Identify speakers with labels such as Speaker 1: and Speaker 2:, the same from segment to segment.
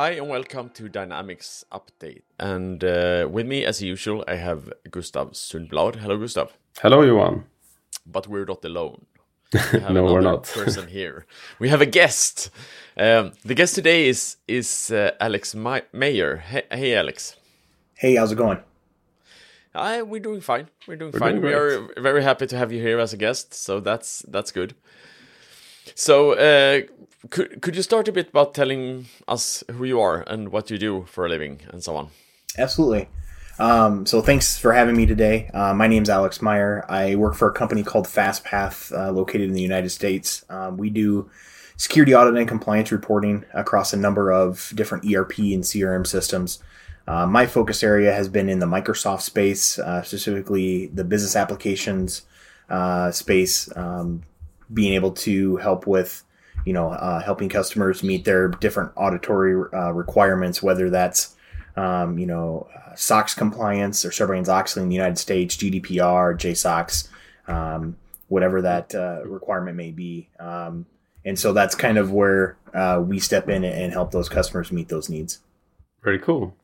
Speaker 1: Hi and welcome to Dynamics Update. And uh, with me, as usual, I have Gustav Sundblad. Hello, Gustav.
Speaker 2: Hello, Johan.
Speaker 1: But we're not alone. We
Speaker 2: no, we're not.
Speaker 1: person here. We have a guest. Um, the guest today is is uh, Alex My- Mayer. Hey, hey, Alex.
Speaker 3: Hey, how's it going?
Speaker 1: Uh, we're doing fine. We're doing we're fine. Doing we are very happy to have you here as a guest. So that's that's good. So, uh, could could you start a bit about telling us who you are and what you do for a living and so on?
Speaker 3: Absolutely. Um, so, thanks for having me today. Uh, my name is Alex Meyer. I work for a company called FastPath, uh, located in the United States. Um, we do security audit and compliance reporting across a number of different ERP and CRM systems. Uh, my focus area has been in the Microsoft space, uh, specifically the business applications uh, space, um, being able to help with you know uh, helping customers meet their different auditory uh, requirements whether that's um, you know uh, SOX compliance or Sarbanes-Oxley in the United States GDPR JSOX um, whatever that uh, requirement may be. Um, and so that's kind of where uh, we step in and help those customers meet those needs.
Speaker 2: Very cool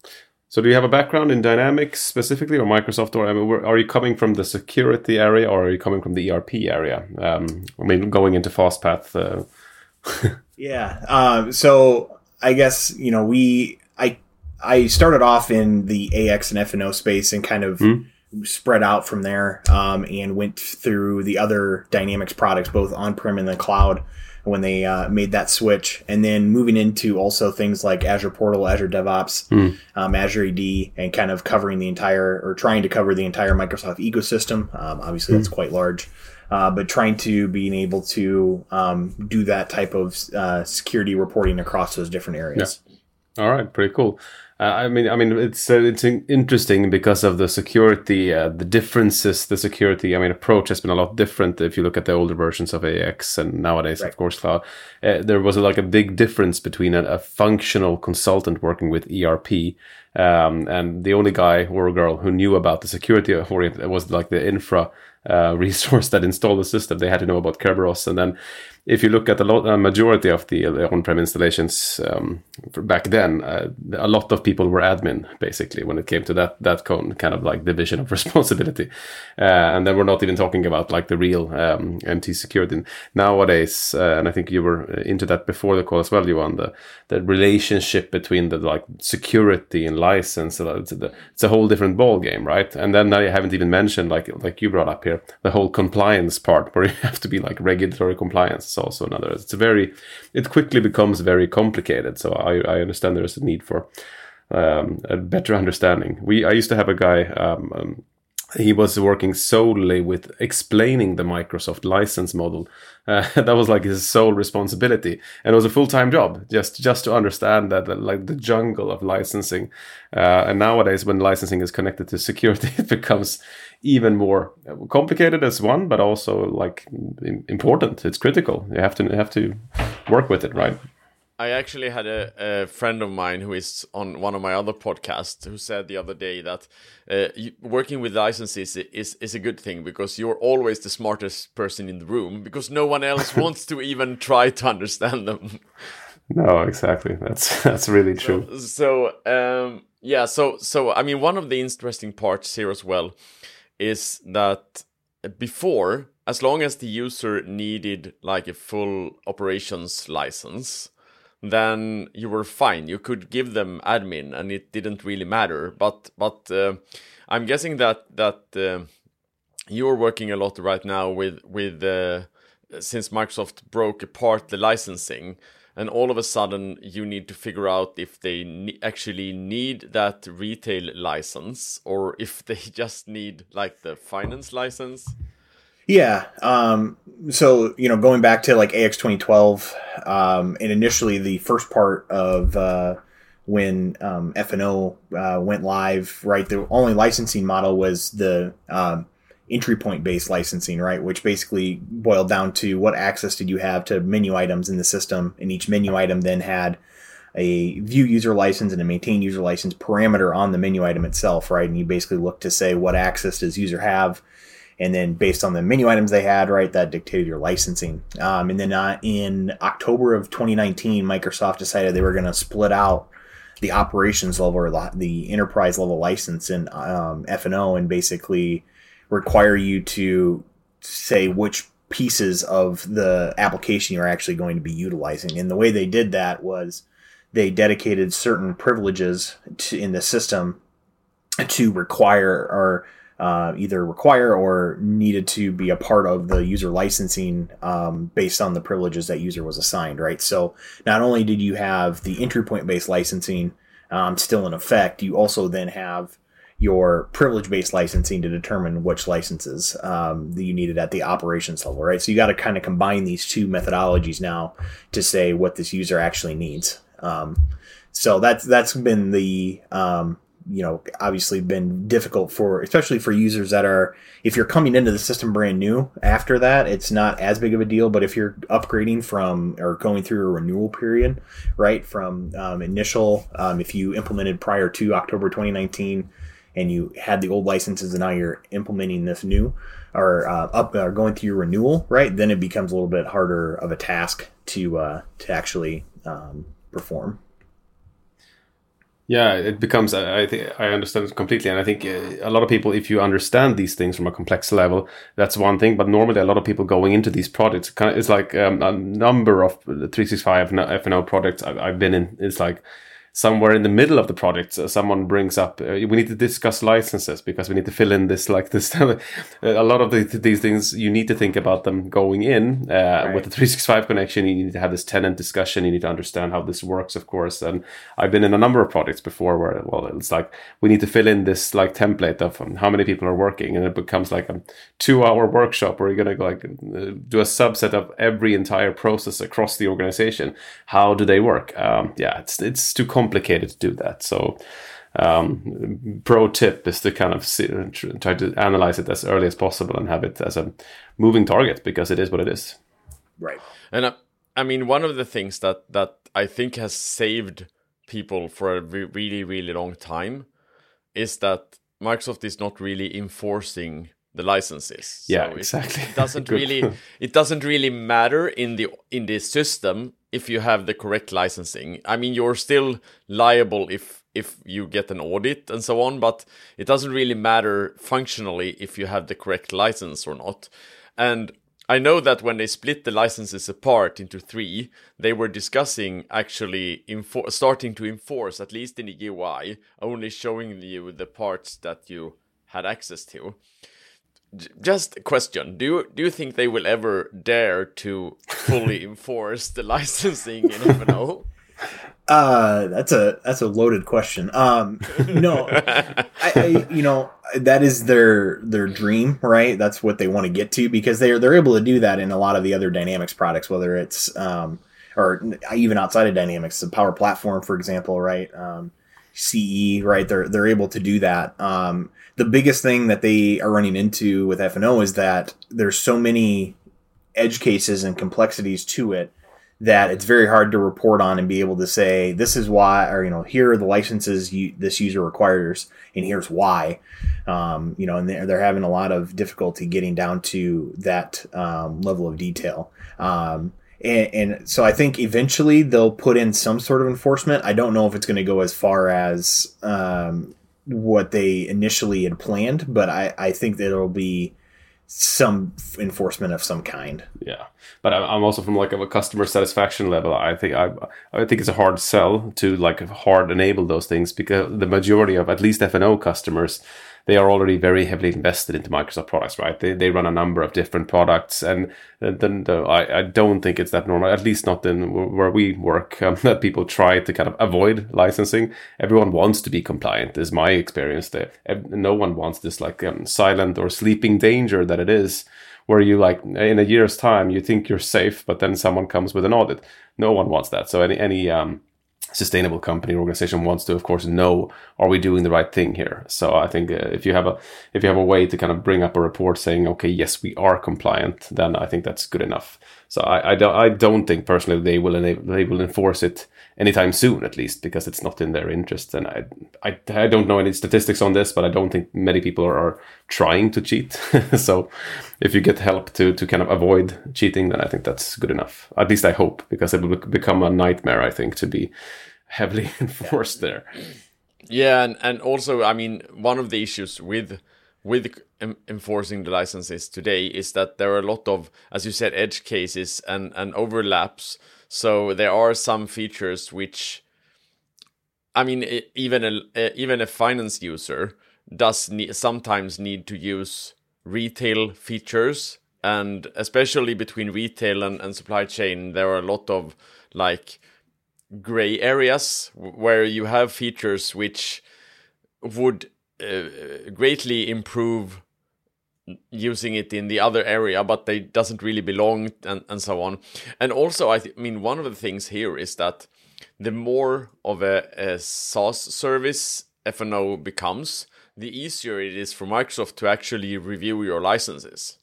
Speaker 2: so, do you have a background in Dynamics specifically, or Microsoft, or I mean, are you coming from the security area, or are you coming from the ERP area? Um, I mean, going into FastPath.
Speaker 3: Uh... yeah. Uh, so, I guess you know we I I started off in the AX and FNO space and kind of. Mm spread out from there um, and went through the other Dynamics products, both on prem and the cloud when they uh, made that switch, and then moving into also things like Azure Portal, Azure DevOps, mm. um, Azure AD, and kind of covering the entire or trying to cover the entire Microsoft ecosystem. Um, obviously, mm. that's quite large. Uh, but trying to being able to um, do that type of uh, security reporting across those different areas.
Speaker 2: Yeah. All right, pretty cool. Uh, I mean, I mean, it's uh, it's interesting because of the security, uh, the differences. The security, I mean, approach has been a lot different if you look at the older versions of AX and nowadays, right. of course, cloud. Uh, there was like a big difference between a, a functional consultant working with ERP um, and the only guy or girl who knew about the security oriented was like the infra uh, resource that installed the system. They had to know about Kerberos. And then if you look at the lot, uh, majority of the uh, on-prem installations um, back then, uh, a lot of people were admin basically when it came to that that kind of like division of responsibility. Uh, and then we're not even talking about like the real um, MT security nowadays. Uh, and I think you were into that before the call as well, You Johan. The the relationship between the like security and license. It's a, it's a whole different ball game, right? And then I haven't even mentioned like like you brought up here the whole compliance part where you have to be like regulatory compliance is also another. It's a very, it quickly becomes very complicated. So I, I understand there is a need for um, a better understanding. We I used to have a guy. Um, um, he was working solely with explaining the Microsoft license model. Uh, that was like his sole responsibility, and it was a full time job just just to understand that like the jungle of licensing. Uh, and nowadays, when licensing is connected to security, it becomes even more complicated as one, but also like important. It's critical. You have to have to work with it, right?
Speaker 1: I actually had a, a, friend of mine who is on one of my other podcasts who said the other day that uh, working with licenses is, is a good thing because you're always the smartest person in the room because no one else wants to even try to understand them.
Speaker 2: No, exactly. That's that's really true.
Speaker 1: So, so um, yeah, so so I mean, one of the interesting parts here as well is that before, as long as the user needed like a full operations license, then you were fine. You could give them admin, and it didn't really matter. But but uh, I'm guessing that that uh, you're working a lot right now with with uh, since Microsoft broke apart the licensing and all of a sudden you need to figure out if they ne- actually need that retail license or if they just need like the finance license
Speaker 3: yeah um, so you know going back to like ax 2012 um, and initially the first part of uh, when um, fno uh, went live right the only licensing model was the um, entry point based licensing, right? Which basically boiled down to what access did you have to menu items in the system, and each menu item then had a view user license and a maintain user license parameter on the menu item itself, right? And you basically look to say what access does user have, and then based on the menu items they had, right, that dictated your licensing. Um, and then uh, in October of 2019, Microsoft decided they were going to split out the operations level or the, the enterprise level license in um, F&O and basically require you to say which pieces of the application you're actually going to be utilizing. And the way they did that was they dedicated certain privileges to, in the system to require or uh, either require or needed to be a part of the user licensing um, based on the privileges that user was assigned, right? So not only did you have the entry point based licensing um, still in effect, you also then have your privilege based licensing to determine which licenses um, that you needed at the operations level, right? So you got to kind of combine these two methodologies now to say what this user actually needs. Um, so that's that's been the um, you know obviously been difficult for especially for users that are if you're coming into the system brand new after that it's not as big of a deal. But if you're upgrading from or going through a renewal period right from um, initial um, if you implemented prior to october 2019 and you had the old licenses and now you're implementing this new or uh, up or going through your renewal right then it becomes a little bit harder of a task to uh, to actually um, perform
Speaker 2: yeah, it becomes. I think I understand it completely, and I think uh, a lot of people, if you understand these things from a complex level, that's one thing. But normally, a lot of people going into these projects, it's like um, a number of 365 F&O projects I've been in. It's like somewhere in the middle of the project, uh, someone brings up, uh, we need to discuss licenses because we need to fill in this, like this. a lot of the, these things, you need to think about them going in. Uh, right. With the 365 connection, you need to have this tenant discussion. You need to understand how this works, of course. And I've been in a number of projects before where, well, it's like we need to fill in this like template of um, how many people are working, and it becomes like a two-hour workshop where you're gonna like uh, do a subset of every entire process across the organization. How do they work? Um, yeah, it's it's too complex complicated to do that. So, um, pro tip is to kind of see, try to analyze it as early as possible and have it as a moving target because it is what it is.
Speaker 3: Right.
Speaker 1: And uh, I mean, one of the things that that I think has saved people for a re- really really long time is that Microsoft is not really enforcing the licenses.
Speaker 2: Yeah, so exactly.
Speaker 1: It, it doesn't really it doesn't really matter in the in the system if you have the correct licensing. I mean, you're still liable if if you get an audit and so on, but it doesn't really matter functionally if you have the correct license or not. And I know that when they split the licenses apart into three, they were discussing actually info- starting to enforce, at least in the UI, only showing you the parts that you had access to just a question: Do you do you think they will ever dare to fully enforce the licensing in F&O?
Speaker 3: Uh, that's a that's a loaded question. Um, no, I, I, you know that is their their dream, right? That's what they want to get to because they're they're able to do that in a lot of the other Dynamics products, whether it's um, or even outside of Dynamics, the Power Platform, for example, right? Um, CE, right? They're they're able to do that. Um, the biggest thing that they are running into with F&O is that there's so many edge cases and complexities to it that it's very hard to report on and be able to say this is why or you know here are the licenses you, this user requires and here's why um, you know and they're, they're having a lot of difficulty getting down to that um, level of detail um, and, and, so I think eventually they'll put in some sort of enforcement. I don't know if it's going to go as far as um, what they initially had planned, but I, I think that it'll be some enforcement of some kind.
Speaker 2: Yeah, but I'm also from like a customer satisfaction level. I think I I think it's a hard sell to like hard enable those things because the majority of at least F&O customers they are already very heavily invested into Microsoft products, right? They, they run a number of different products, and then the, I, I don't think it's that normal, at least not in where we work, um, that people try to kind of avoid licensing. Everyone wants to be compliant, is my experience. There, no one wants this like um, silent or sleeping danger that it is where you like in a year's time you think you're safe but then someone comes with an audit no one wants that so any any um, sustainable company or organization wants to of course know are we doing the right thing here? So i think uh, if you have a if you have a way to kind of bring up a report saying okay yes we are compliant then i think that's good enough so i, I don't i don't think personally they will enable, they will enforce it anytime soon at least because it's not in their interest. And I, I i don't know any statistics on this but i don't think many people are, are trying to cheat. So if you get help to to kind of avoid cheating then i think that's good enough. At least i hope because it will become a nightmare i think to be heavily enforced there.
Speaker 1: Yeah, and, and also, I mean, one of the issues with with enforcing the licenses today is that there are a lot of, as you said, edge cases and, and overlaps. So there are some features which, I mean, even a even a finance user does sometimes need to use retail features, and especially between retail and, and supply chain, there are a lot of like gray areas where you have features which would uh, greatly improve using it in the other area but they doesn't really belong and, and so on. And also I, I mean one of the things here is that the more of a, a SaaS service F&O becomes the easier it is for Microsoft to actually review your licenses.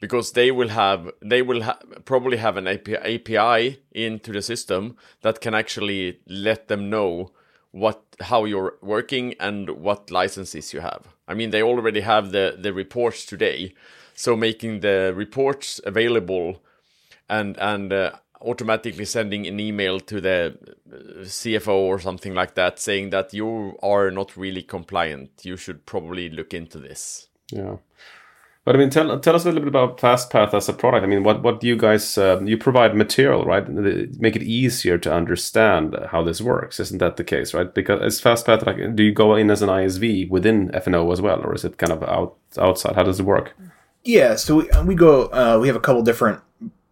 Speaker 1: Because they will have they will ha- probably have an API into the system that can actually let them know what how you're working and what licenses you have. I mean, they already have the the reports today, so making the reports available and and uh, automatically sending an email to the uh, CFO or something like that saying that you are not really compliant. You should probably look into this.
Speaker 2: Yeah. But I mean, tell tell us a little bit about FastPath as a product. I mean, what what do you guys uh, you provide material, right? Make it easier to understand how this works. Isn't that the case, right? Because as FastPath, like, do you go in as an ISV within F&O as well, or is it kind of out outside? How does it work?
Speaker 3: Yeah, so we, we go. Uh, we have a couple different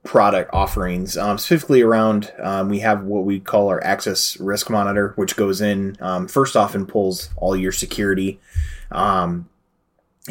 Speaker 3: product offerings, um, specifically around. Um, we have what we call our Access Risk Monitor, which goes in um, first off and pulls all your security. Um,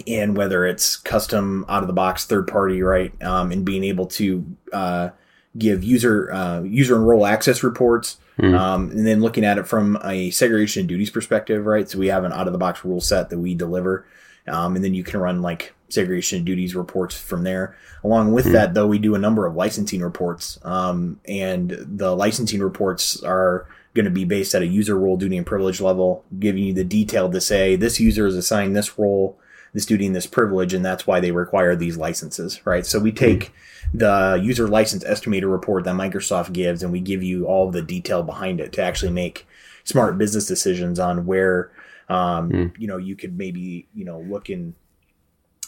Speaker 3: and whether it's custom out of the box third party right um, and being able to uh, give user uh, user and role access reports mm. um, and then looking at it from a segregation of duties perspective right so we have an out of the box rule set that we deliver um, and then you can run like segregation of duties reports from there along with mm. that though we do a number of licensing reports um, and the licensing reports are going to be based at a user role duty and privilege level giving you the detail to say this user is assigned this role this duty and this privilege, and that's why they require these licenses, right? So we take the user license estimator report that Microsoft gives, and we give you all the detail behind it to actually make smart business decisions on where, um, mm. you know, you could maybe, you know, look and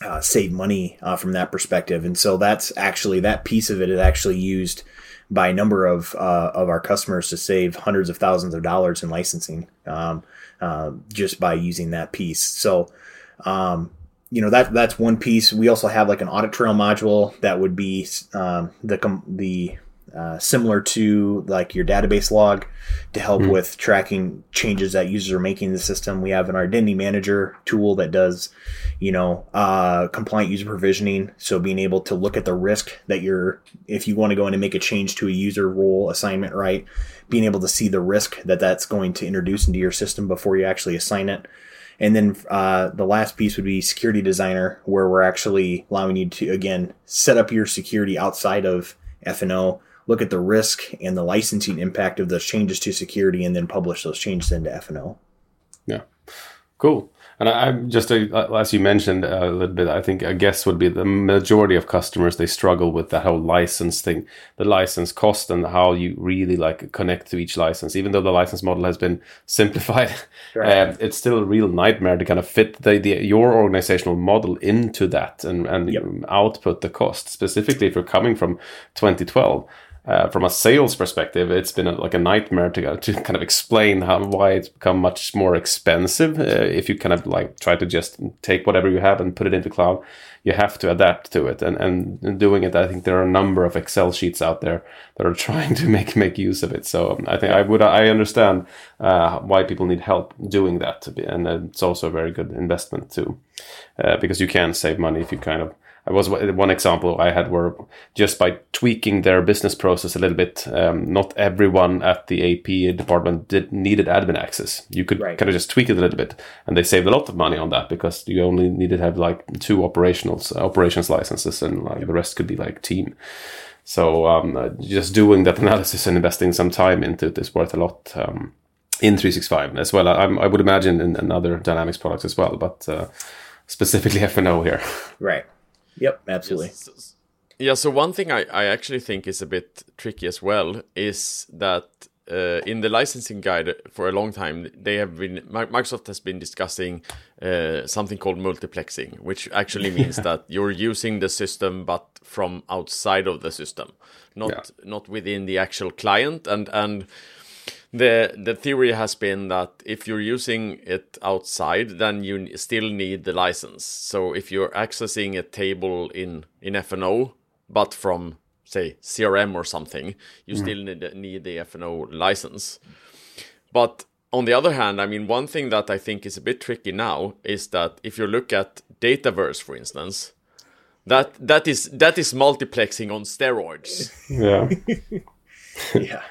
Speaker 3: uh, save money uh, from that perspective. And so that's actually that piece of it is actually used by a number of uh, of our customers to save hundreds of thousands of dollars in licensing um, uh, just by using that piece. So um, you know that that's one piece. We also have like an audit trail module that would be um, the the uh, similar to like your database log to help mm-hmm. with tracking changes that users are making in the system. We have an identity manager tool that does, you know, uh, compliant user provisioning. So being able to look at the risk that you're, if you want to go in and make a change to a user role assignment, right, being able to see the risk that that's going to introduce into your system before you actually assign it. And then uh, the last piece would be security designer, where we're actually allowing you to again set up your security outside of F&O, look at the risk and the licensing impact of those changes to security, and then publish those changes into F&O.
Speaker 2: Yeah, cool. And I, am just uh, as you mentioned uh, a little bit, I think I guess would be the majority of customers they struggle with that whole license thing, the license cost, and how you really like connect to each license. Even though the license model has been simplified, right. um, it's still a real nightmare to kind of fit the, the your organizational model into that and and yep. output the cost. Specifically, if you're coming from 2012 uh, from a sales perspective, it's been a, like a nightmare to to kind of explain how why it's become much more expensive. Uh, if you kind of like try to just take whatever you have and put it into cloud, you have to adapt to it. And and doing it, I think there are a number of Excel sheets out there that are trying to make make use of it. So um, I think I would I understand uh, why people need help doing that, be, and it's also a very good investment too, uh, because you can save money if you kind of was one example I had where just by tweaking their business process a little bit, um, not everyone at the AP department did needed admin access. You could right. kind of just tweak it a little bit, and they saved a lot of money on that because you only needed to have like two operationals operations licenses, and like the rest could be like team. So um, uh, just doing that analysis and investing some time into it is worth a lot. Um, in 365 as well. I, I would imagine in, in, other Dynamics products as well, but uh, specifically F&O here.
Speaker 3: Right. Yep, absolutely.
Speaker 1: Yeah, so one thing I, I actually think is a bit tricky as well is that uh, in the licensing guide for a long time, they have been Microsoft has been discussing uh, something called multiplexing, which actually means that you're using the system but from outside of the system, not yeah. not within the actual client. And and the the theory has been that if you're using it outside, then you still need the license. So if you're accessing a table in in FNO, but from say CRM or something, you mm. still need, need the FNO license. But on the other hand, I mean, one thing that I think is a bit tricky now is that if you look at Dataverse, for instance, that that is that is multiplexing on steroids.
Speaker 2: Yeah.
Speaker 3: yeah.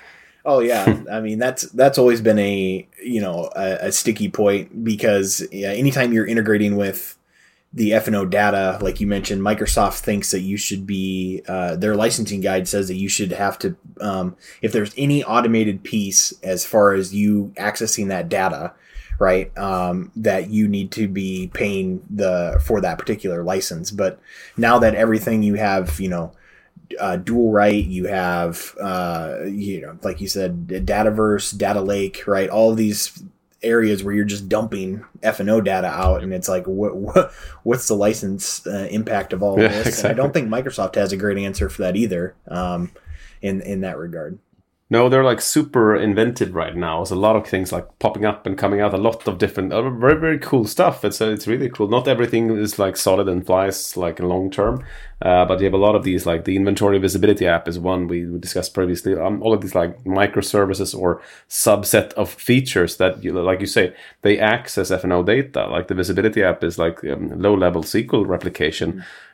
Speaker 3: Oh yeah. I mean, that's that's always been a you know a, a sticky point because yeah, anytime you're integrating with the FNO data, like you mentioned, Microsoft thinks that you should be, uh, their licensing guide says that you should have to, um, if there's any automated piece as far as you accessing that data, right, um, that you need to be paying the, for that particular license. But now that everything you have, you know, uh, dual write, you have, uh, you know, like you said, Dataverse, Data Lake, right? All of these areas where you're just dumping F and O data out, and it's like, what, what what's the license uh, impact of all yeah, this? Exactly. I don't think Microsoft has a great answer for that either. Um, in in that regard.
Speaker 2: No, they're like super inventive right now. There's a lot of things like popping up and coming out. A lot of different, uh, very very cool stuff. It's uh, it's really cool. Not everything is like solid and flies like long term, uh, but you have a lot of these. Like the inventory visibility app is one we discussed previously. Um, all of these like microservices or subset of features that you like you say they access FNO data. Like the visibility app is like um, low level SQL replication. Mm-hmm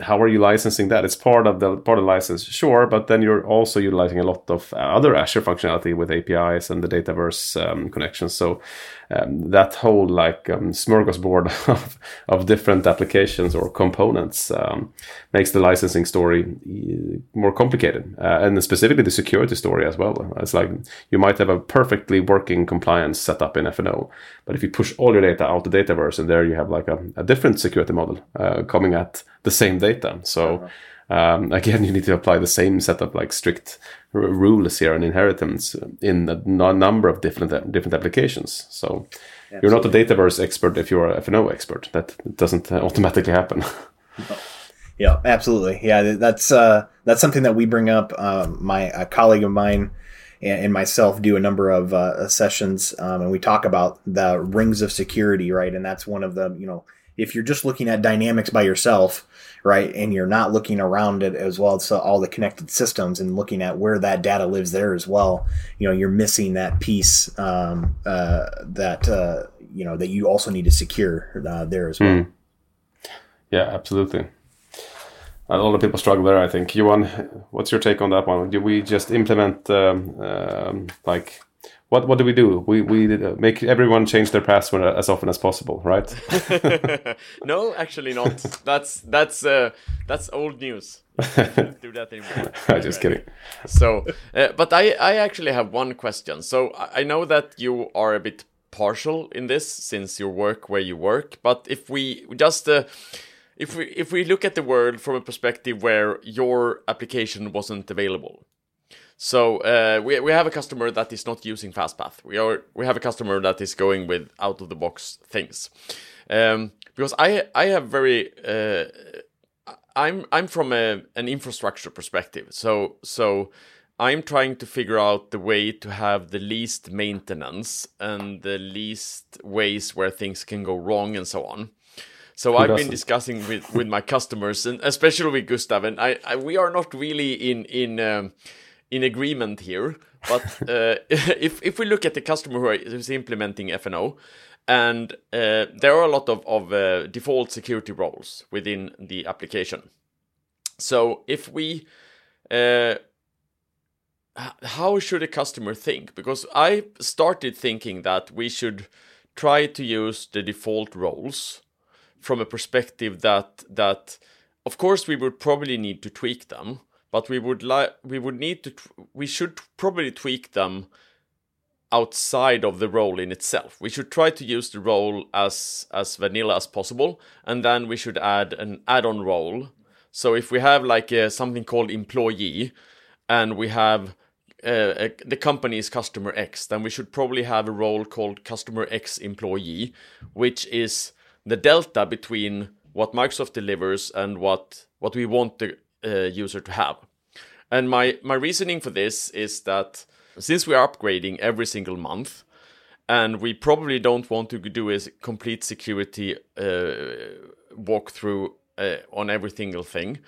Speaker 2: how are you licensing that? It's part of the part of the license, sure, but then you're also utilizing a lot of other Azure functionality with APIs and the Dataverse um, connections. So um, that whole like um, smorgasbord of, of different applications or components um, makes the licensing story uh, more complicated, uh, and specifically the security story as well. It's like you might have a perfectly working compliance setup in FNO, but if you push all your data out to Dataverse, and there you have like a, a different security model uh, coming at the same data. So. Uh-huh. Um, again, you need to apply the same set of like strict r- rules here on inheritance in a n- number of different different applications. So Absolutely. you're not a Dataverse expert if you're a FNO expert. That doesn't automatically happen.
Speaker 3: yeah, absolutely. Yeah, that's uh, that's something that we bring up. Um, my a colleague of mine and, myself do a number of uh, sessions, um, and we talk about the rings of security, right? And that's one of the you know if you're just looking at dynamics by yourself, right, and you're not looking around it as well as all the connected systems and looking at where that data lives there as well, you know, you're missing that piece um, uh, that uh, you know that you also need to secure uh, there as well. Mm.
Speaker 2: Yeah, absolutely. A lot of people struggle there. I think. Johan, what's your take on that one? Do we just implement um, um, like what what do we do? We we uh, make everyone change their password as often as possible, right?
Speaker 1: no, actually not. That's that's uh, that's old news. do that anymore.
Speaker 2: I'm just kidding.
Speaker 1: So, uh, but I I actually have one question. So I know that you are a bit partial in this since you work where you work. But if we just uh, if we if we look at the world from a perspective where your application wasn't available so uh, we we have a customer that is not using FastPath. We are we have a customer that is going with out of the box things. Um, because I I have very uh, I'm I'm from a, an infrastructure perspective. So so I'm trying to figure out the way to have the least maintenance and the least ways where things can go wrong and so on. So I've been discussing with, with my customers and especially with Gustav and I, I we are not really in in um, in agreement here. But uh, if if we look at the customer who is implementing FNO, and uh, there are a lot of, of uh, default security roles within the application. So if we, uh, how should a customer think? Because I started thinking that we should try to use the default roles from a perspective that that of course we would probably need to tweak them but we would like we would need to we should probably tweak them outside of the role in itself. We should try to use the role as as vanilla as possible, and then we should add an add-on role. So if we have like a, something called employee, and we have uh, the company is customer X, then we should probably have a role called customer X employee, which is the delta between what Microsoft delivers and what what we want the uh, user to have. And my my reasoning for this is that since we are upgrading every single month, and we probably don't want to do a complete security uh, walkthrough uh, on every single thing.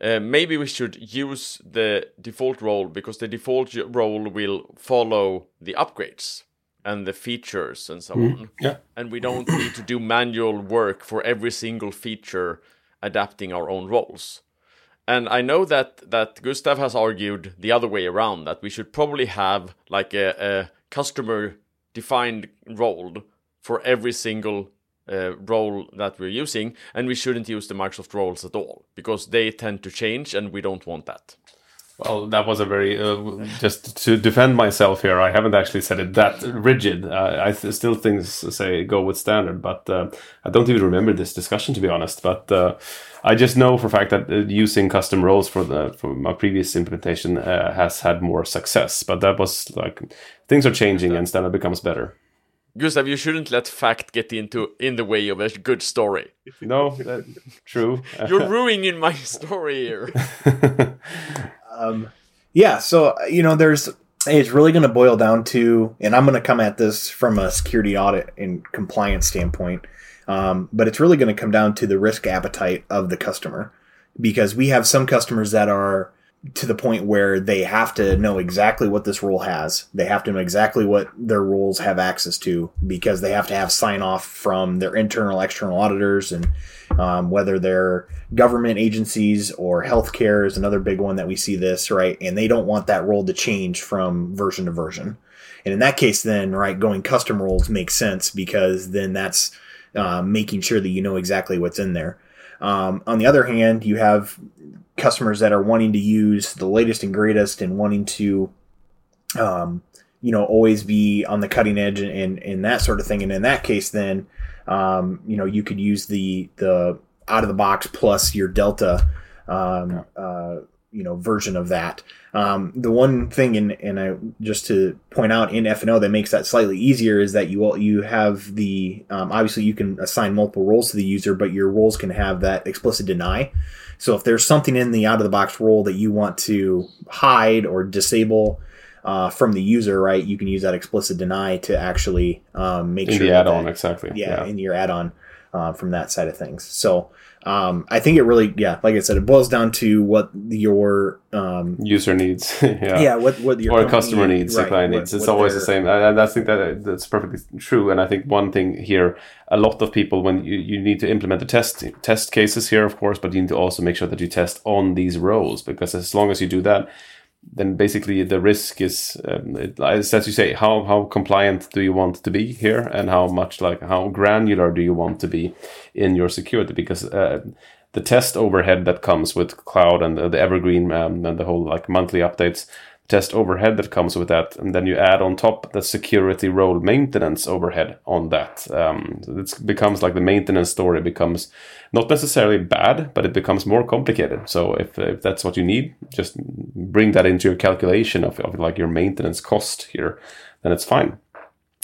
Speaker 1: Uh, maybe we should use the default role because the default role will follow the upgrades and the features and so mm, on.
Speaker 2: Yeah.
Speaker 1: And we don't need to do manual work for every single feature adapting our own roles. And I know that that Gustav has argued the other way around that we should probably have like a, a customer defined role for every single uh, role that we're using, and we shouldn't use the Microsoft roles at all because they tend to change, and we don't want that.
Speaker 2: Well, that was a very uh, just to defend myself here. I haven't actually said it that rigid. Uh, I th- still think say go with standard, but uh, I don't even remember this discussion to be honest. But uh, I just know for a fact that uh, using custom roles for the for my previous implementation uh, has had more success. But that was like things are changing and standard becomes better.
Speaker 1: Gustav, you shouldn't let fact get into in the way of a good story.
Speaker 2: No, that, true.
Speaker 1: You're ruining my story here.
Speaker 3: um, yeah, so you know, there's it's really going to boil down to, and I'm going to come at this from a security audit and compliance standpoint, um, but it's really going to come down to the risk appetite of the customer, because we have some customers that are to the point where they have to know exactly what this role has. They have to know exactly what their roles have access to because they have to have sign off from their internal, external auditors, and um, whether they're government agencies or healthcare is another big one that we see this right. And they don't want that role to change from version to version. And in that case, then right, going custom roles makes sense because then that's uh, making sure that you know exactly what's in there. Um, on the other hand, you have customers that are wanting to use the latest and greatest and wanting to, um, you know, always be on the cutting edge and, and, and, that sort of thing. And in that case, then, um, you know, you could use the the out of the box plus your Delta, um, uh, you know, version of that. Um, the one thing, and and I just to point out in F and O that makes that slightly easier is that you you have the um, obviously you can assign multiple roles to the user, but your roles can have that explicit deny. So if there's something in the out of the box role that you want to hide or disable uh, from the user, right, you can use that explicit deny to actually um, make
Speaker 2: in
Speaker 3: sure
Speaker 2: the add-on exactly.
Speaker 3: Yeah, yeah, in your add-on uh, from that side of things. So um, I think it really, yeah, like I said, it boils down to what your um,
Speaker 2: user needs. yeah.
Speaker 3: yeah, what what your
Speaker 2: or customer needs, right, client needs. What, it's what always the same, and I think that that's perfectly true. And I think one thing here, a lot of people when you, you need to implement the test test cases here, of course, but you need to also make sure that you test on these roles because as long as you do that, then basically the risk is um, it, as you say how how compliant do you want to be here and how much like how granular do you want to be in your security? Because uh, the test overhead that comes with cloud and the, the evergreen um, and the whole like monthly updates test overhead that comes with that, and then you add on top the security role maintenance overhead on that. Um, it becomes like the maintenance story becomes not necessarily bad, but it becomes more complicated. So if, if that's what you need, just bring that into your calculation of, of like your maintenance cost here, then it's fine.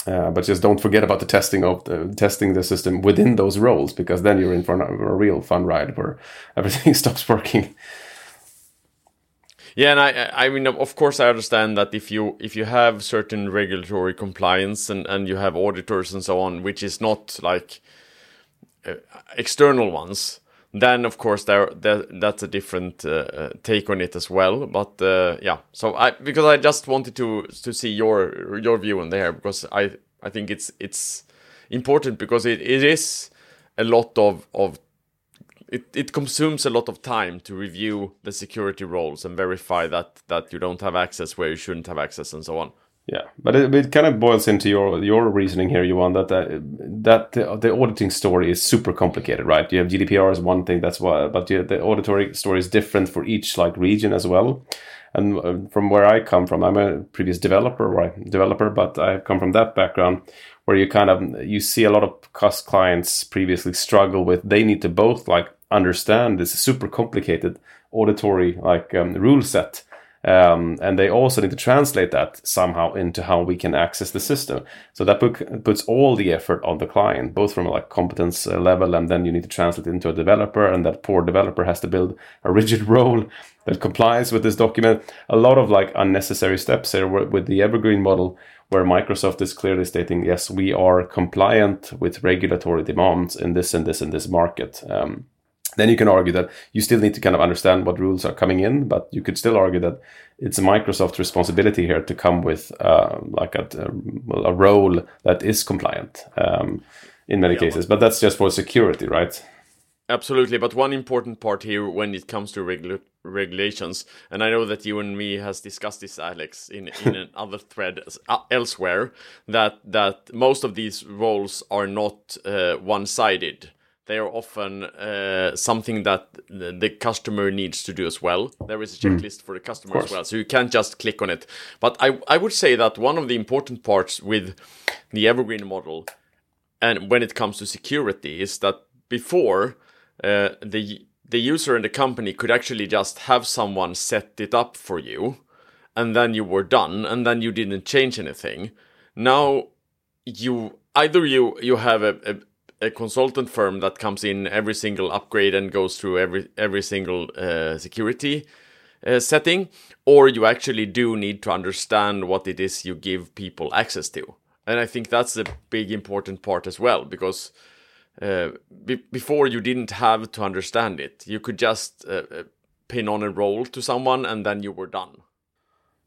Speaker 2: Uh, but just don't forget about the testing of the testing the system within those roles because then you're in for a, a real fun ride where everything stops working.
Speaker 1: Yeah, and I I mean of course I understand that if you if you have certain regulatory compliance and and you have auditors and so on, which is not like uh, external ones, then of course there, there that's a different uh, uh, take on it as well. But uh, yeah, so I because I just wanted to to see your your view on there because I I think it's it's important because it, it is a lot of of it, it consumes a lot of time to review the security roles and verify that that you don't have access where you shouldn't have access and so on.
Speaker 2: Yeah, but it, it kind of boils into your your reasoning here, Johan, that uh, that the, the, auditing story is super complicated, right? You have GDPR is one thing, that's why, but you, the auditory story is different for each like region as well. And uh, from where I come from, I'm a previous developer, right? Developer, but I come from that background where you kind of you see a lot of cost clients previously struggle with. They need to both like understand this super complicated auditory like um, rule set Um, and they also need to translate that somehow into how we can access the system. So that put, puts all the effort on the client, both from a like competence uh, level, and then you need to translate into a developer, and that poor developer has to build a rigid role that complies with this document. A lot of like unnecessary steps here with the evergreen model, where Microsoft is clearly stating, yes, we are compliant with regulatory demands in this and this and this market. Um, then you can argue that you still need to kind of understand what rules are coming in, but you could still argue that it's Microsoft's responsibility here to come with uh, like a, a, role that is compliant um, in many yeah, cases. But that's just for security, right?
Speaker 1: Absolutely, but one important part here when it comes to regula- regulations, and I know that you and me has discussed this, Alex, in in another thread uh, elsewhere, that that most of these roles are not uh, one-sided they are often uh, something that the customer needs to do as well. There is a hmm. checklist mm. for the customer as well, so you can't just click on it. But I, I would say that one of the important parts with the evergreen model, and when it comes to security, is that before uh, the the user and the company could actually just have someone set it up for you, and then you were done, and then you didn't change anything. Now you either you you have a, a a consultant firm that comes in every single upgrade and goes through every every single uh, security uh, setting, or you actually do need to understand what it is you give people access to. And I think that's a big important part as well, because uh, be- before you didn't have to understand it, you could just uh, uh, pin on a role to someone and then you were done.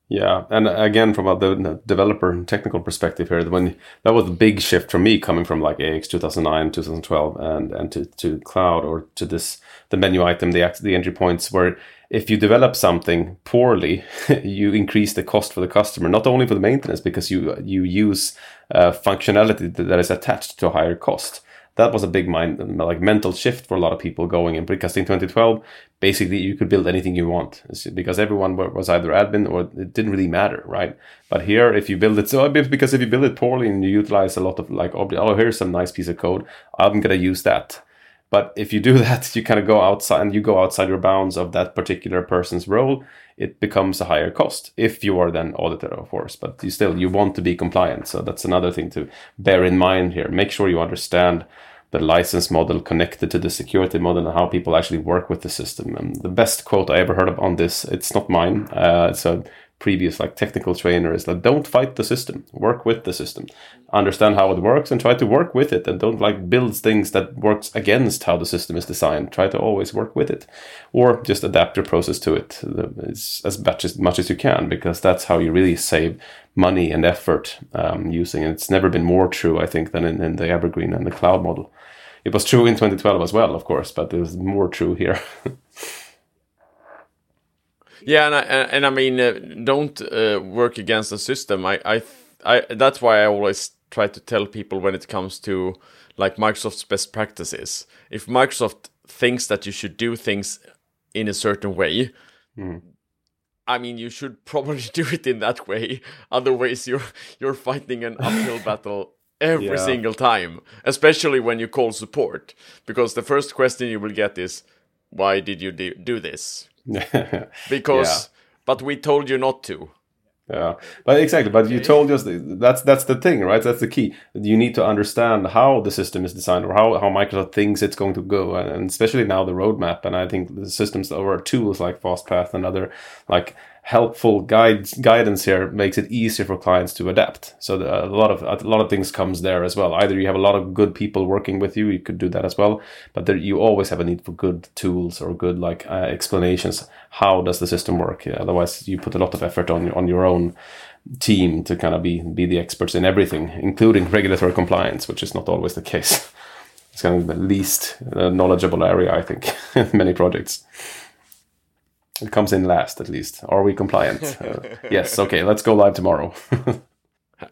Speaker 2: Yeah, and again, from a developer and technical perspective here, when that was a big shift for me coming from like AX 2009, 2012, and and to, to cloud or to this the menu item, the the entry points, where if you develop something poorly, you increase the cost for the customer, not only for the maintenance because you you use uh, functionality that is attached to a higher cost that was a big mind like mental shift for a lot of people going in in 2012 basically you could build anything you want. Because everyone was either admin or it didn't really matter right? But here if you build it so because if you build it poorly and you utilize a lot of like oh here's some nice piece of code i'm gonna use that. But if you do that you kind of go outside and you go outside your bounds of that particular person's role it becomes a higher cost if you are then audited of course but you still you want to be compliant. So that's another thing to bear in mind here. Make sure you understand the license model connected to the security model and how people actually work with the system. And the best quote i ever heard of on this it's not mine. Uh, it's a previous like technical trainer is that don't fight the system work with the system understand how it works and try to work with it and don't like build things that works against how the system is designed. Try to always work with it or just adapt your process to it as much as much as you can because that's how you really save money and effort um, using it. It's never been more true i think than in, in the evergreen and the cloud model. It was true in 2012 as well of course but it was more true here
Speaker 1: Yeah, and I, and I mean, uh, don't uh, work against the system. I, I, I, that's why I always try to tell people when it comes to like Microsoft's best practices. If Microsoft thinks that you should do things in a certain way, mm. I mean, you should probably do it in that way. Otherwise, you're you're fighting an uphill battle every yeah. single time, especially when you call support, because the first question you will get is, "Why did you do this?" because yeah. but we told you not to.
Speaker 2: Yeah. But exactly but you told us that's that's the thing right? That's the key. You need to understand how the system is designed or how, how microsoft thinks it's going to go and especially now the roadmap and i think the systems or tools like fastpath and other like helpful guides guidance here makes it easier for clients to adapt. So the, a lot of a lot of things comes there as well. Either you have a lot of good people working with you, you could do that as well, but there, you always have a need for good tools or good like uh, explanations. How does the system work? Otherwise, you put a lot of effort on on your own team to kind of be be the experts in everything, including regulatory compliance, which is not always the case. It's kind of the least uh, knowledgeable area, I think, in many projects. It comes in last, at least. Are we compliant? uh, yes. Okay. Let's go live tomorrow.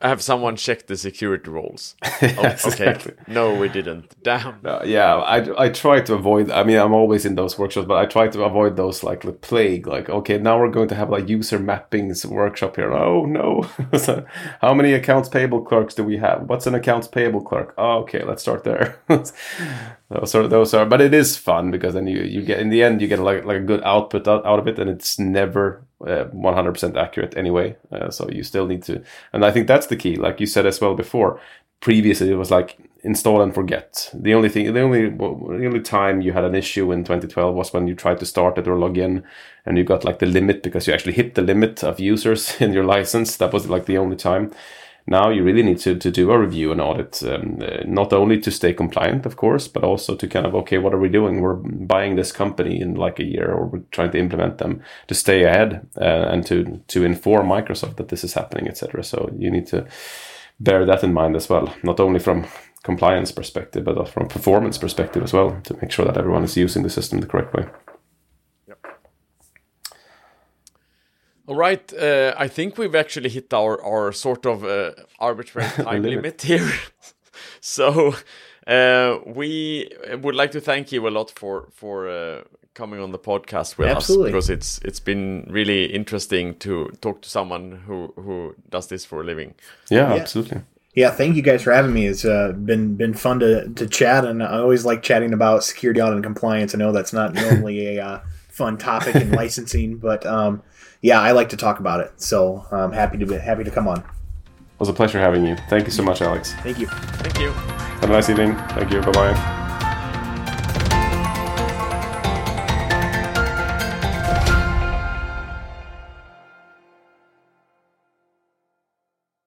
Speaker 1: Have someone checked the security roles? yes, oh, okay. Exactly. No, we didn't. Damn.
Speaker 2: Uh, yeah, I, I try to avoid. I mean, I'm always in those workshops, but I try to avoid those like the plague. Like, okay, now we're going to have like user mappings workshop here. Oh no! so how many accounts payable clerks do we have? What's an accounts payable clerk? Oh, okay, let's start there. those are those are, but it is fun because then you you get in the end you get like like a good output out, out of it, and it's never 100% accurate anyway. Uh, so you still need to, and I think that's the key. Like you said as well before, previously it was like install and forget. The only thing, the only the only time you had an issue in 2012 was when you tried to start it or log in, and you got like the limit because you actually hit the limit of users in your license. That was like the only time. Now you really need to, to do a review and audit, um, uh, not only to stay compliant, of course, but also to kind of okay, what are we doing? We're buying this company in like a year, or we're trying to implement them to stay ahead uh, and to to inform Microsoft that this is happening, etc. So you need to bear that in mind as well, not only from compliance perspective, but from performance perspective as well, to make sure that everyone is using the system the correct way.
Speaker 1: All right, uh, I think we've actually hit our our sort of uh, arbitrary time limit. limit here. so uh, we would like to thank you a lot for for uh, coming on the podcast with Absolutely. us because it's it's been really interesting to talk to someone who who does this for a living.
Speaker 2: Yeah, yeah. absolutely.
Speaker 3: Yeah, thank you guys for having me. It's uh, been been fun to, to chat, and I always like chatting about security audit and compliance. I know that's not normally a uh, fun topic in licensing, but um, yeah, I like to talk about it. So I'm happy to be happy to come on.
Speaker 2: It was a pleasure having you. Thank you so much, Alex.
Speaker 3: Thank you.
Speaker 1: Thank you.
Speaker 2: Have a nice evening. Thank you. Bye bye.